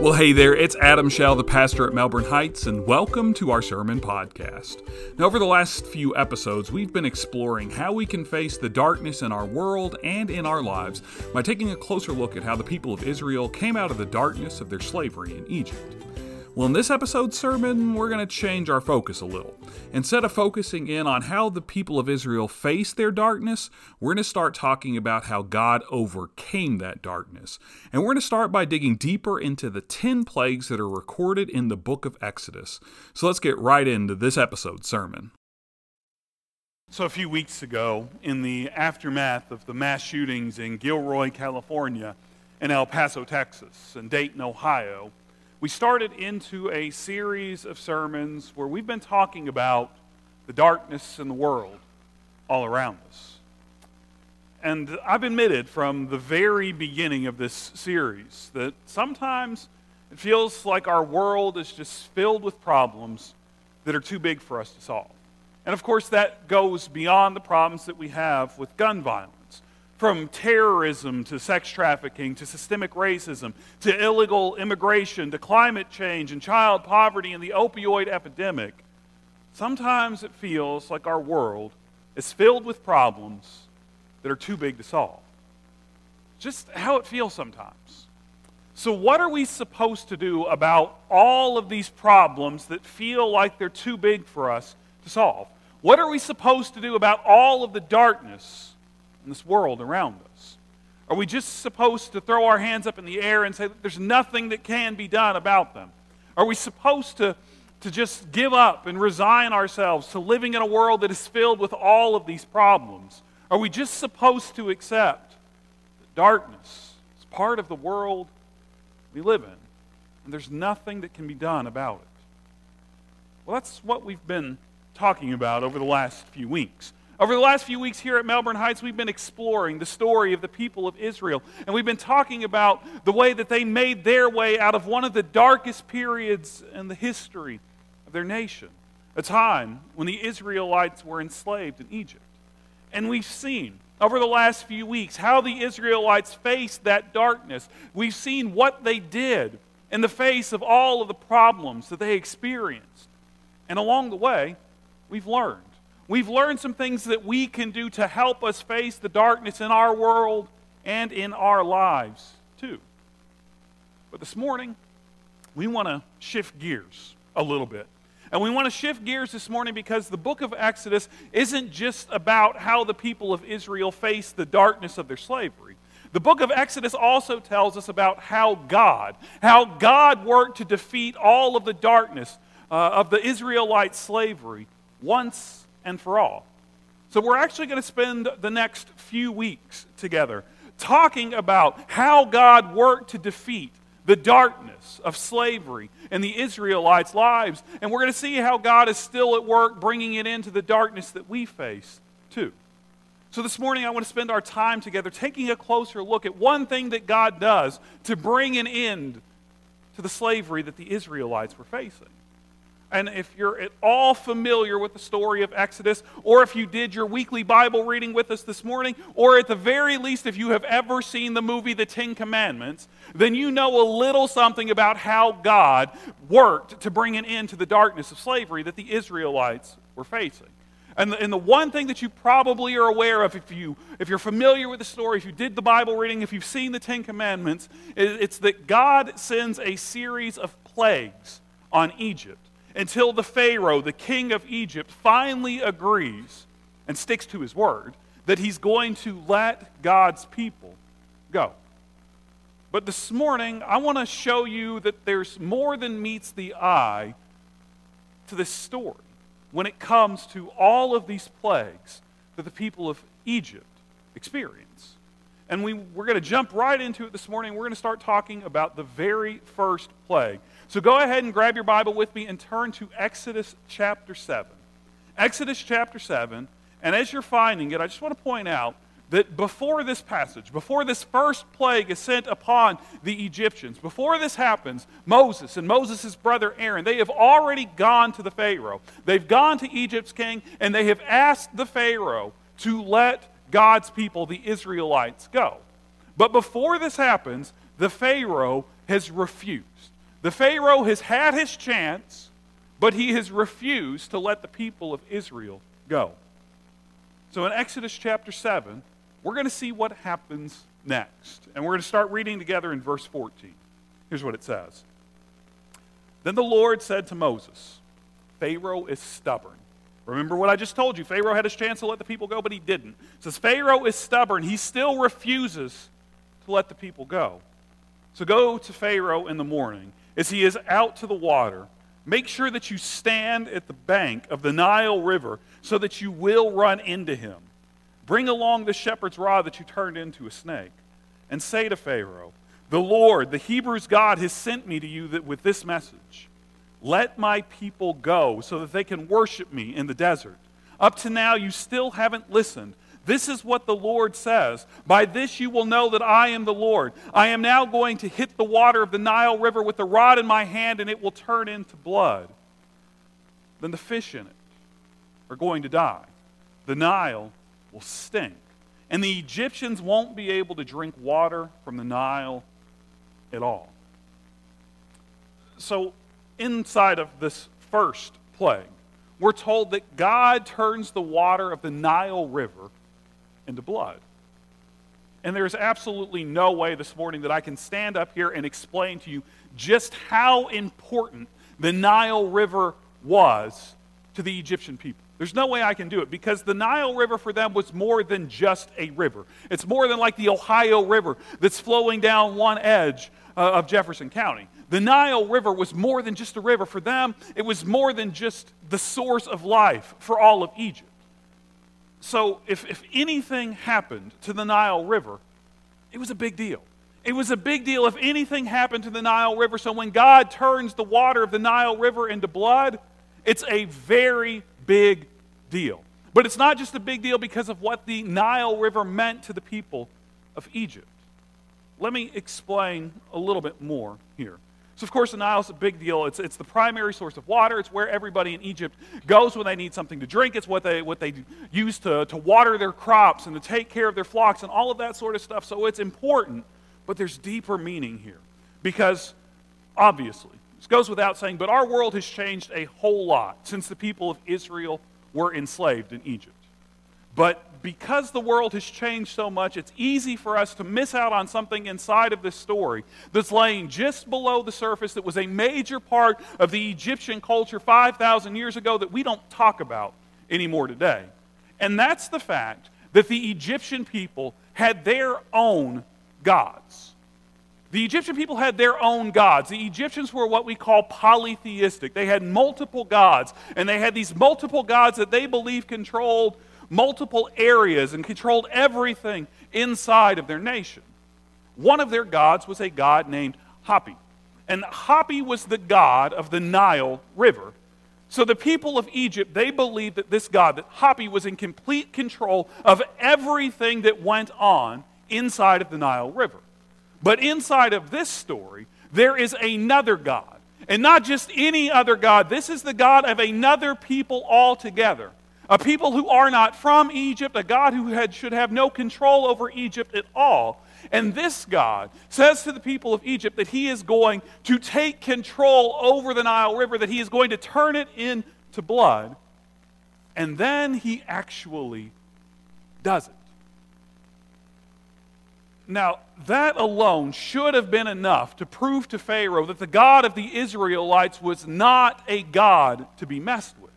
Well, hey there, it's Adam Shell, the pastor at Melbourne Heights, and welcome to our sermon podcast. Now, over the last few episodes, we've been exploring how we can face the darkness in our world and in our lives by taking a closer look at how the people of Israel came out of the darkness of their slavery in Egypt. Well, in this episode's sermon, we're going to change our focus a little. Instead of focusing in on how the people of Israel faced their darkness, we're going to start talking about how God overcame that darkness. And we're going to start by digging deeper into the 10 plagues that are recorded in the book of Exodus. So let's get right into this episode's sermon. So, a few weeks ago, in the aftermath of the mass shootings in Gilroy, California, and El Paso, Texas, and Dayton, Ohio, we started into a series of sermons where we've been talking about the darkness in the world all around us. And I've admitted from the very beginning of this series that sometimes it feels like our world is just filled with problems that are too big for us to solve. And of course, that goes beyond the problems that we have with gun violence from terrorism to sex trafficking to systemic racism to illegal immigration to climate change and child poverty and the opioid epidemic, sometimes it feels like our world is filled with problems that are too big to solve. Just how it feels sometimes. So, what are we supposed to do about all of these problems that feel like they're too big for us to solve? What are we supposed to do about all of the darkness in this world around us? Are we just supposed to throw our hands up in the air and say there's nothing that can be done about them? Are we supposed to, to just give up and resign ourselves to living in a world that is filled with all of these problems? Are we just supposed to accept that darkness is part of the world we live in and there's nothing that can be done about it? Well, that's what we've been talking about over the last few weeks. Over the last few weeks here at Melbourne Heights, we've been exploring the story of the people of Israel. And we've been talking about the way that they made their way out of one of the darkest periods in the history of their nation, a time when the Israelites were enslaved in Egypt. And we've seen over the last few weeks how the Israelites faced that darkness. We've seen what they did in the face of all of the problems that they experienced. And along the way, we've learned. We've learned some things that we can do to help us face the darkness in our world and in our lives, too. But this morning, we want to shift gears a little bit. And we want to shift gears this morning because the book of Exodus isn't just about how the people of Israel face the darkness of their slavery. The book of Exodus also tells us about how God, how God worked to defeat all of the darkness uh, of the Israelite slavery once and for all. So, we're actually going to spend the next few weeks together talking about how God worked to defeat the darkness of slavery in the Israelites' lives. And we're going to see how God is still at work bringing it into the darkness that we face, too. So, this morning, I want to spend our time together taking a closer look at one thing that God does to bring an end to the slavery that the Israelites were facing. And if you're at all familiar with the story of Exodus, or if you did your weekly Bible reading with us this morning, or at the very least, if you have ever seen the movie The Ten Commandments, then you know a little something about how God worked to bring an end to the darkness of slavery that the Israelites were facing. And the, and the one thing that you probably are aware of, if, you, if you're familiar with the story, if you did the Bible reading, if you've seen the Ten Commandments, it's that God sends a series of plagues on Egypt until the Pharaoh, the king of Egypt, finally agrees and sticks to his word that he's going to let God's people go. But this morning, I want to show you that there's more than meets the eye to this story when it comes to all of these plagues that the people of Egypt experience. And we, we're going to jump right into it this morning. We're going to start talking about the very first plague. So go ahead and grab your Bible with me and turn to Exodus chapter 7. Exodus chapter 7. And as you're finding it, I just want to point out that before this passage, before this first plague is sent upon the Egyptians, before this happens, Moses and Moses' brother Aaron, they have already gone to the Pharaoh. They've gone to Egypt's king and they have asked the Pharaoh to let God's people, the Israelites, go. But before this happens, the Pharaoh has refused. The Pharaoh has had his chance, but he has refused to let the people of Israel go. So in Exodus chapter 7, we're going to see what happens next. And we're going to start reading together in verse 14. Here's what it says Then the Lord said to Moses, Pharaoh is stubborn. Remember what I just told you. Pharaoh had his chance to let the people go, but he didn't. It says Pharaoh is stubborn. He still refuses to let the people go. So go to Pharaoh in the morning as he is out to the water. Make sure that you stand at the bank of the Nile River so that you will run into him. Bring along the shepherd's rod that you turned into a snake, and say to Pharaoh, The Lord, the Hebrews' God, has sent me to you with this message. Let my people go so that they can worship me in the desert. Up to now, you still haven't listened. This is what the Lord says. By this you will know that I am the Lord. I am now going to hit the water of the Nile River with the rod in my hand, and it will turn into blood. Then the fish in it are going to die. The Nile will stink. And the Egyptians won't be able to drink water from the Nile at all. So, inside of this first plague, we're told that God turns the water of the Nile River into blood. And there's absolutely no way this morning that I can stand up here and explain to you just how important the Nile River was to the Egyptian people. There's no way I can do it because the Nile River for them was more than just a river. It's more than like the Ohio River that's flowing down one edge uh, of Jefferson County. The Nile River was more than just a river. For them, it was more than just the source of life for all of Egypt. So, if, if anything happened to the Nile River, it was a big deal. It was a big deal if anything happened to the Nile River. So, when God turns the water of the Nile River into blood, it's a very big deal. But it's not just a big deal because of what the Nile River meant to the people of Egypt. Let me explain a little bit more here. So, of course, the Nile is a big deal. It's, it's the primary source of water. It's where everybody in Egypt goes when they need something to drink. It's what they, what they use to, to water their crops and to take care of their flocks and all of that sort of stuff. So, it's important, but there's deeper meaning here. Because, obviously, this goes without saying, but our world has changed a whole lot since the people of Israel were enslaved in Egypt. But because the world has changed so much, it's easy for us to miss out on something inside of this story that's laying just below the surface that was a major part of the Egyptian culture 5,000 years ago that we don't talk about anymore today. And that's the fact that the Egyptian people had their own gods. The Egyptian people had their own gods. The Egyptians were what we call polytheistic. They had multiple gods, and they had these multiple gods that they believed controlled multiple areas and controlled everything inside of their nation. One of their gods was a god named Hapi. And Hapi was the god of the Nile River. So the people of Egypt, they believed that this god, that Hapi, was in complete control of everything that went on inside of the Nile River. But inside of this story, there is another God. And not just any other God, this is the God of another people altogether a people who are not from Egypt, a God who had, should have no control over Egypt at all. And this God says to the people of Egypt that he is going to take control over the Nile River, that he is going to turn it into blood. And then he actually does it. Now, that alone should have been enough to prove to Pharaoh that the God of the Israelites was not a God to be messed with.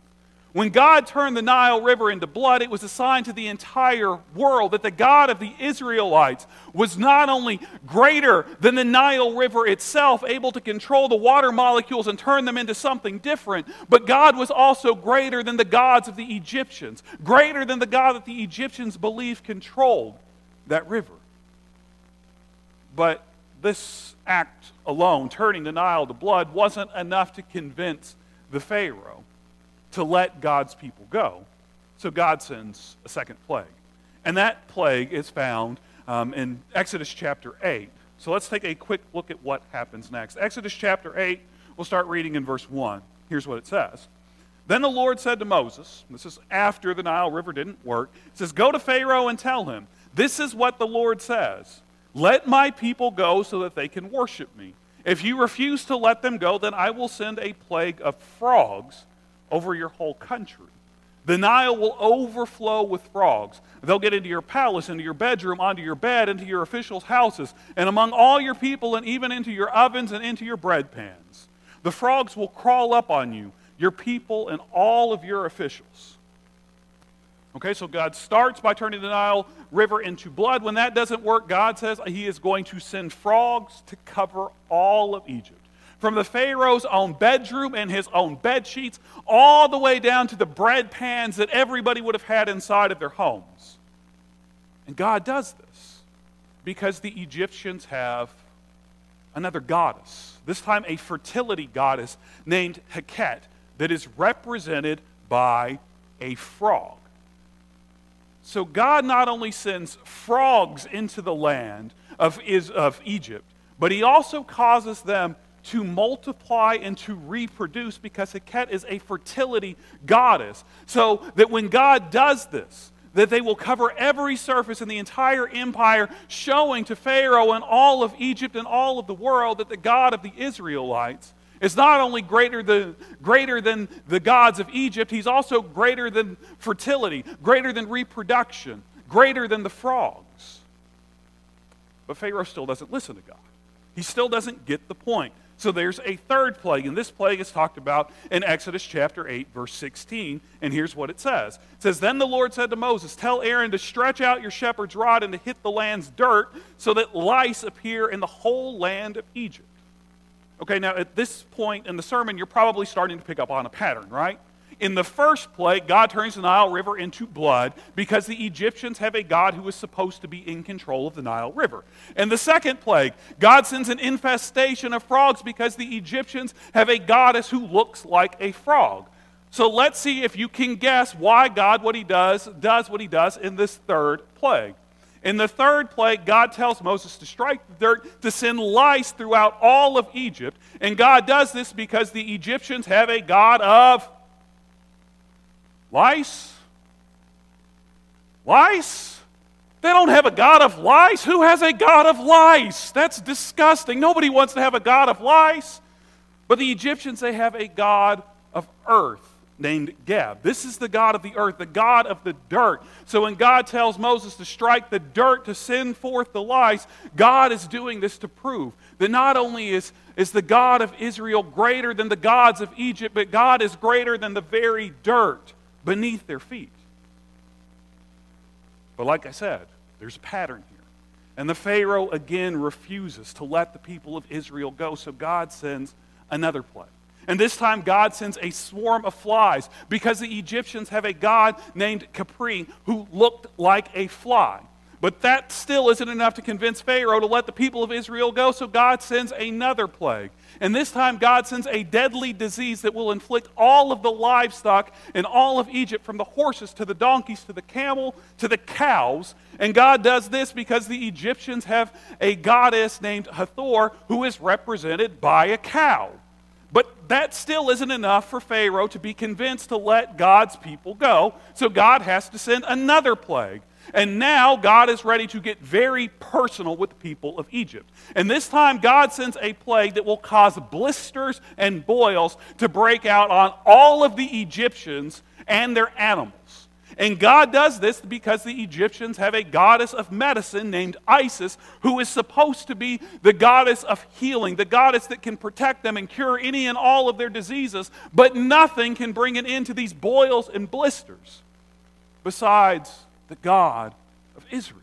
When God turned the Nile River into blood, it was a sign to the entire world that the God of the Israelites was not only greater than the Nile River itself, able to control the water molecules and turn them into something different, but God was also greater than the gods of the Egyptians, greater than the God that the Egyptians believed controlled that river. But this act alone, turning the Nile to blood, wasn't enough to convince the Pharaoh to let God's people go. So God sends a second plague. And that plague is found um, in Exodus chapter 8. So let's take a quick look at what happens next. Exodus chapter 8, we'll start reading in verse 1. Here's what it says. Then the Lord said to Moses, this is after the Nile River didn't work, it says, Go to Pharaoh and tell him, This is what the Lord says Let my people go so that they can worship me. If you refuse to let them go, then I will send a plague of frogs over your whole country. The Nile will overflow with frogs. They'll get into your palace, into your bedroom, onto your bed, into your officials' houses, and among all your people, and even into your ovens and into your bread pans. The frogs will crawl up on you, your people, and all of your officials. Okay, so God starts by turning the Nile River into blood. When that doesn't work, God says He is going to send frogs to cover all of Egypt from the Pharaoh's own bedroom and his own bed sheets, all the way down to the bread pans that everybody would have had inside of their homes. And God does this because the Egyptians have another goddess, this time a fertility goddess named Heket, that is represented by a frog. So God not only sends frogs into the land of, of Egypt, but he also causes them to multiply and to reproduce because Heket is a fertility goddess. So that when God does this, that they will cover every surface in the entire empire, showing to Pharaoh and all of Egypt and all of the world that the God of the Israelites is not only greater than, greater than the gods of Egypt, he's also greater than fertility, greater than reproduction, greater than the frogs. But Pharaoh still doesn't listen to God. He still doesn't get the point. So there's a third plague, and this plague is talked about in Exodus chapter 8, verse 16. And here's what it says It says, Then the Lord said to Moses, Tell Aaron to stretch out your shepherd's rod and to hit the land's dirt, so that lice appear in the whole land of Egypt. Okay, now at this point in the sermon, you're probably starting to pick up on a pattern, right? In the first plague, God turns the Nile River into blood because the Egyptians have a God who is supposed to be in control of the Nile River. In the second plague, God sends an infestation of frogs because the Egyptians have a goddess who looks like a frog. So let's see if you can guess why God what he does does what he does in this third plague. In the third plague, God tells Moses to strike the dirt, to send lice throughout all of Egypt. And God does this because the Egyptians have a God of Lice? Lice? They don't have a God of lice. Who has a God of lice? That's disgusting. Nobody wants to have a God of lice. But the Egyptians, they have a God of earth named Geb. This is the God of the earth, the God of the dirt. So when God tells Moses to strike the dirt to send forth the lice, God is doing this to prove that not only is, is the God of Israel greater than the gods of Egypt, but God is greater than the very dirt beneath their feet. But like I said, there's a pattern here. And the Pharaoh again refuses to let the people of Israel go, so God sends another plague. And this time, God sends a swarm of flies because the Egyptians have a god named Khepri who looked like a fly. But that still isn't enough to convince Pharaoh to let the people of Israel go, so God sends another plague. And this time, God sends a deadly disease that will inflict all of the livestock in all of Egypt, from the horses to the donkeys to the camel to the cows. And God does this because the Egyptians have a goddess named Hathor who is represented by a cow. But that still isn't enough for Pharaoh to be convinced to let God's people go. So God has to send another plague. And now God is ready to get very personal with the people of Egypt. And this time, God sends a plague that will cause blisters and boils to break out on all of the Egyptians and their animals. And God does this because the Egyptians have a goddess of medicine named Isis, who is supposed to be the goddess of healing, the goddess that can protect them and cure any and all of their diseases, but nothing can bring an end to these boils and blisters besides the God of Israel.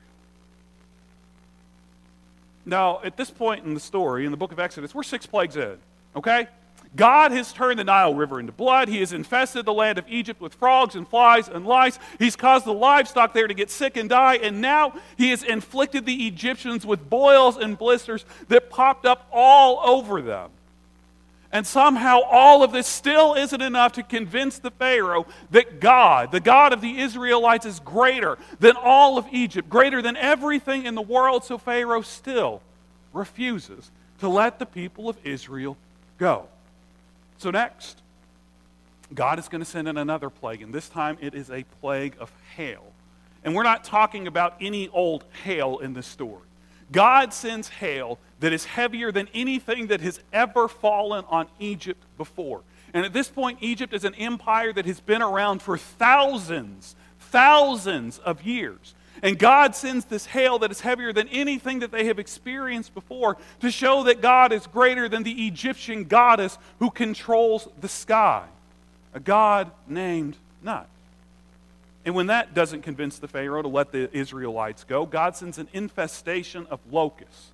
Now, at this point in the story, in the book of Exodus, we're six plagues in, okay? God has turned the Nile River into blood. He has infested the land of Egypt with frogs and flies and lice. He's caused the livestock there to get sick and die. And now he has inflicted the Egyptians with boils and blisters that popped up all over them. And somehow all of this still isn't enough to convince the Pharaoh that God, the God of the Israelites, is greater than all of Egypt, greater than everything in the world. So Pharaoh still refuses to let the people of Israel go. So next, God is going to send in another plague, and this time it is a plague of hail. And we're not talking about any old hail in this story. God sends hail that is heavier than anything that has ever fallen on Egypt before. And at this point, Egypt is an empire that has been around for thousands, thousands of years. And God sends this hail that is heavier than anything that they have experienced before to show that God is greater than the Egyptian goddess who controls the sky, a god named Nut. And when that doesn't convince the Pharaoh to let the Israelites go, God sends an infestation of locusts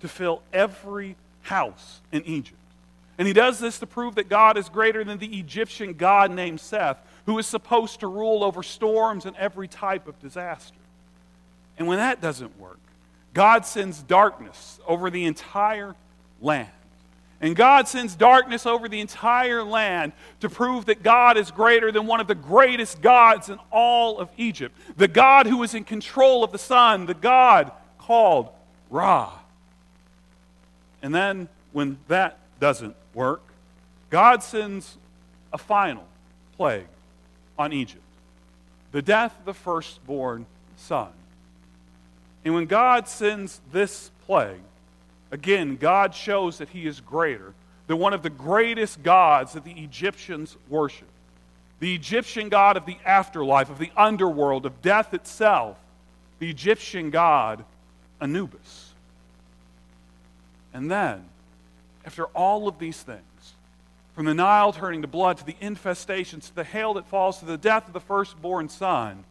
to fill every house in Egypt. And he does this to prove that God is greater than the Egyptian god named Seth, who is supposed to rule over storms and every type of disaster. And when that doesn't work, God sends darkness over the entire land. And God sends darkness over the entire land to prove that God is greater than one of the greatest gods in all of Egypt. The God who is in control of the sun, the God called Ra. And then, when that doesn't work, God sends a final plague on Egypt the death of the firstborn son. And when God sends this plague, again, God shows that He is greater than one of the greatest gods that the Egyptians worship. The Egyptian god of the afterlife, of the underworld, of death itself, the Egyptian god Anubis. And then, after all of these things, from the Nile turning to blood, to the infestations, to the hail that falls, to the death of the firstborn son,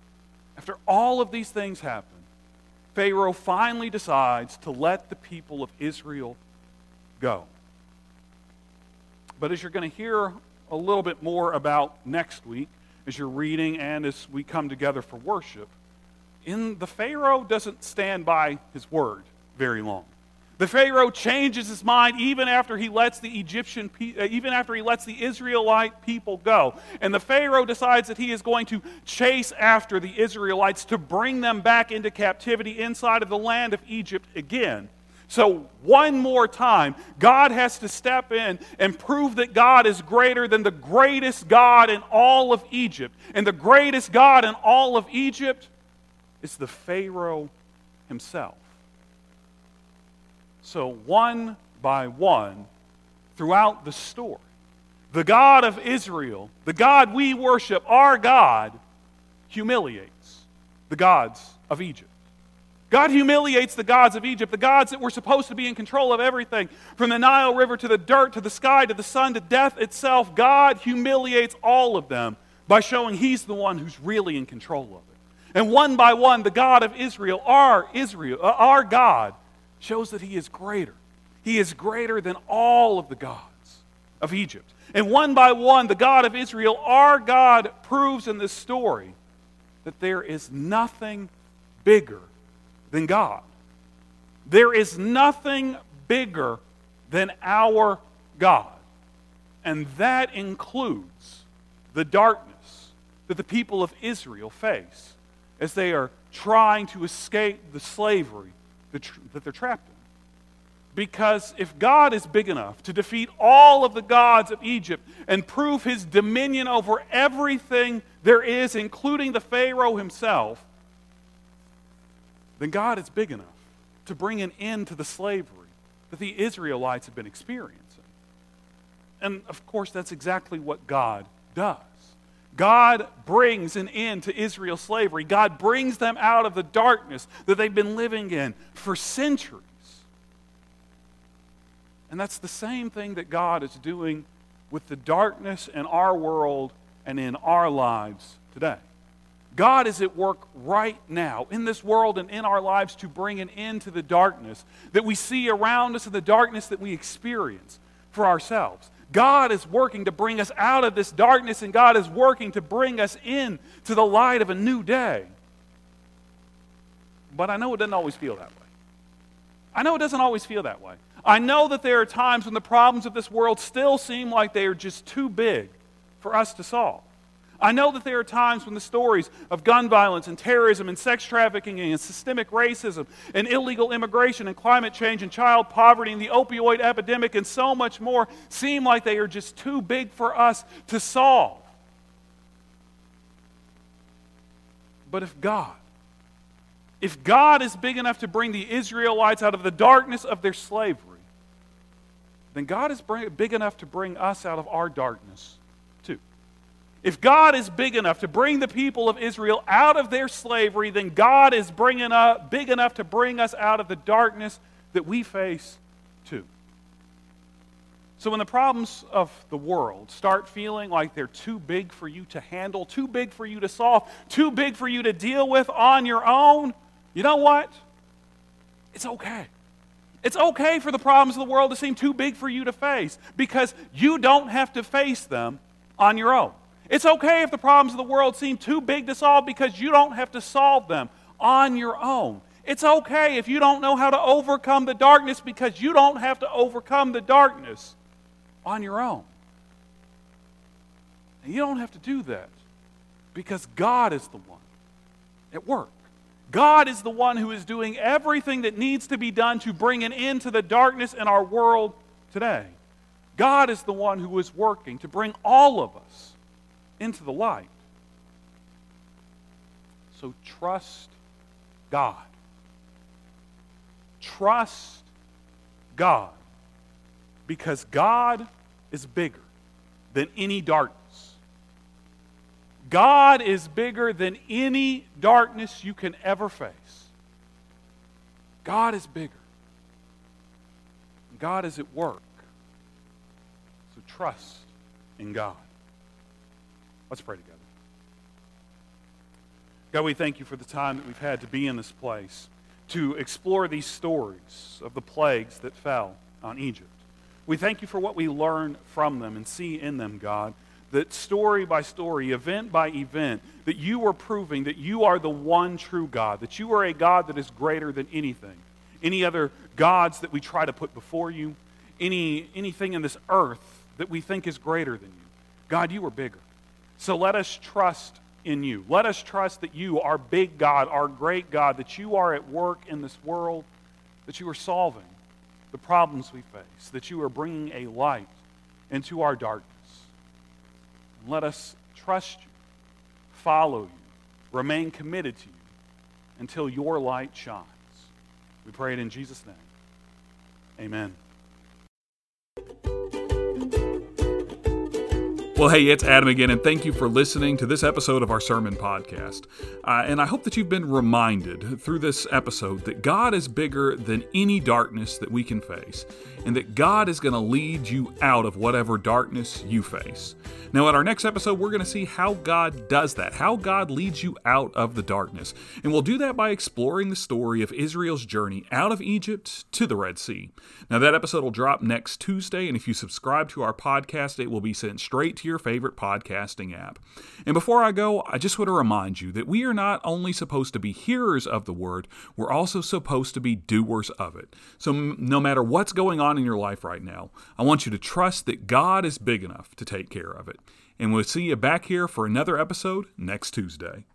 after all of these things happen, Pharaoh finally decides to let the people of Israel go. But as you're going to hear a little bit more about next week, as you're reading and as we come together for worship, in the Pharaoh doesn't stand by his word very long. The Pharaoh changes his mind even after he lets the Egyptian, uh, even after he lets the Israelite people go. And the Pharaoh decides that he is going to chase after the Israelites to bring them back into captivity inside of the land of Egypt again. So, one more time, God has to step in and prove that God is greater than the greatest God in all of Egypt. And the greatest God in all of Egypt is the Pharaoh himself. So, one by one, throughout the story, the God of Israel, the God we worship, our God, humiliates the gods of Egypt. God humiliates the gods of Egypt, the gods that were supposed to be in control of everything, from the Nile River to the dirt to the sky to the sun to death itself. God humiliates all of them by showing He's the one who's really in control of it. And one by one, the God of Israel, our Israel, uh, our God, shows that he is greater. He is greater than all of the gods of Egypt. And one by one, the God of Israel, our God, proves in this story that there is nothing bigger than God. There is nothing bigger than our God. And that includes the darkness that the people of Israel face as they are trying to escape the slavery that they're trapped in. Because if God is big enough to defeat all of the gods of Egypt and prove his dominion over everything there is, including the Pharaoh himself, then God is big enough to bring an end to the slavery that the Israelites have been experiencing. And of course, that's exactly what God does. God brings an end to Israel's slavery. God brings them out of the darkness that they've been living in for centuries. And that's the same thing that God is doing with the darkness in our world and in our lives today. God is at work right now in this world and in our lives to bring an end to the darkness that we see around us and the darkness that we experience for ourselves. God is working to bring us out of this darkness, and God is working to bring us in to the light of a new day. But I know it doesn't always feel that way. I know it doesn't always feel that way. I know that there are times when the problems of this world still seem like they are just too big for us to solve. I know that there are times when the stories of gun violence and terrorism and sex trafficking and systemic racism and illegal immigration and climate change and child poverty and the opioid epidemic and so much more seem like they are just too big for us to solve. But if God, if God is big enough to bring the Israelites out of the darkness of their slavery, then God is big enough to bring us out of our darkness. If God is big enough to bring the people of Israel out of their slavery, then God is bringing up, big enough to bring us out of the darkness that we face too. So when the problems of the world start feeling like they're too big for you to handle, too big for you to solve, too big for you to deal with on your own, you know what? It's okay. It's okay for the problems of the world to seem too big for you to face because you don't have to face them on your own. It's okay if the problems of the world seem too big to solve because you don't have to solve them on your own. It's okay if you don't know how to overcome the darkness because you don't have to overcome the darkness on your own. And you don't have to do that because God is the one at work. God is the one who is doing everything that needs to be done to bring an end to the darkness in our world today. God is the one who is working to bring all of us into the light. So trust God. Trust God. Because God is bigger than any darkness. God is bigger than any darkness you can ever face. God is bigger. God is at work. So trust in God. Let's pray together. God, we thank you for the time that we've had to be in this place to explore these stories of the plagues that fell on Egypt. We thank you for what we learn from them and see in them, God that story by story, event by event, that you are proving that you are the one true God, that you are a God that is greater than anything, any other gods that we try to put before you, any, anything in this earth that we think is greater than you. God, you are bigger. So let us trust in you. Let us trust that you our big God, our great God, that you are at work in this world, that you are solving the problems we face, that you are bringing a light into our darkness. And Let us trust you, follow you, remain committed to you until your light shines. We pray it in Jesus' name. Amen. Well, hey, it's Adam again, and thank you for listening to this episode of our sermon podcast. Uh, and I hope that you've been reminded through this episode that God is bigger than any darkness that we can face, and that God is going to lead you out of whatever darkness you face. Now, in our next episode, we're going to see how God does that, how God leads you out of the darkness. And we'll do that by exploring the story of Israel's journey out of Egypt to the Red Sea. Now, that episode will drop next Tuesday, and if you subscribe to our podcast, it will be sent straight your favorite podcasting app. And before I go, I just want to remind you that we are not only supposed to be hearers of the word, we're also supposed to be doers of it. So, no matter what's going on in your life right now, I want you to trust that God is big enough to take care of it. And we'll see you back here for another episode next Tuesday.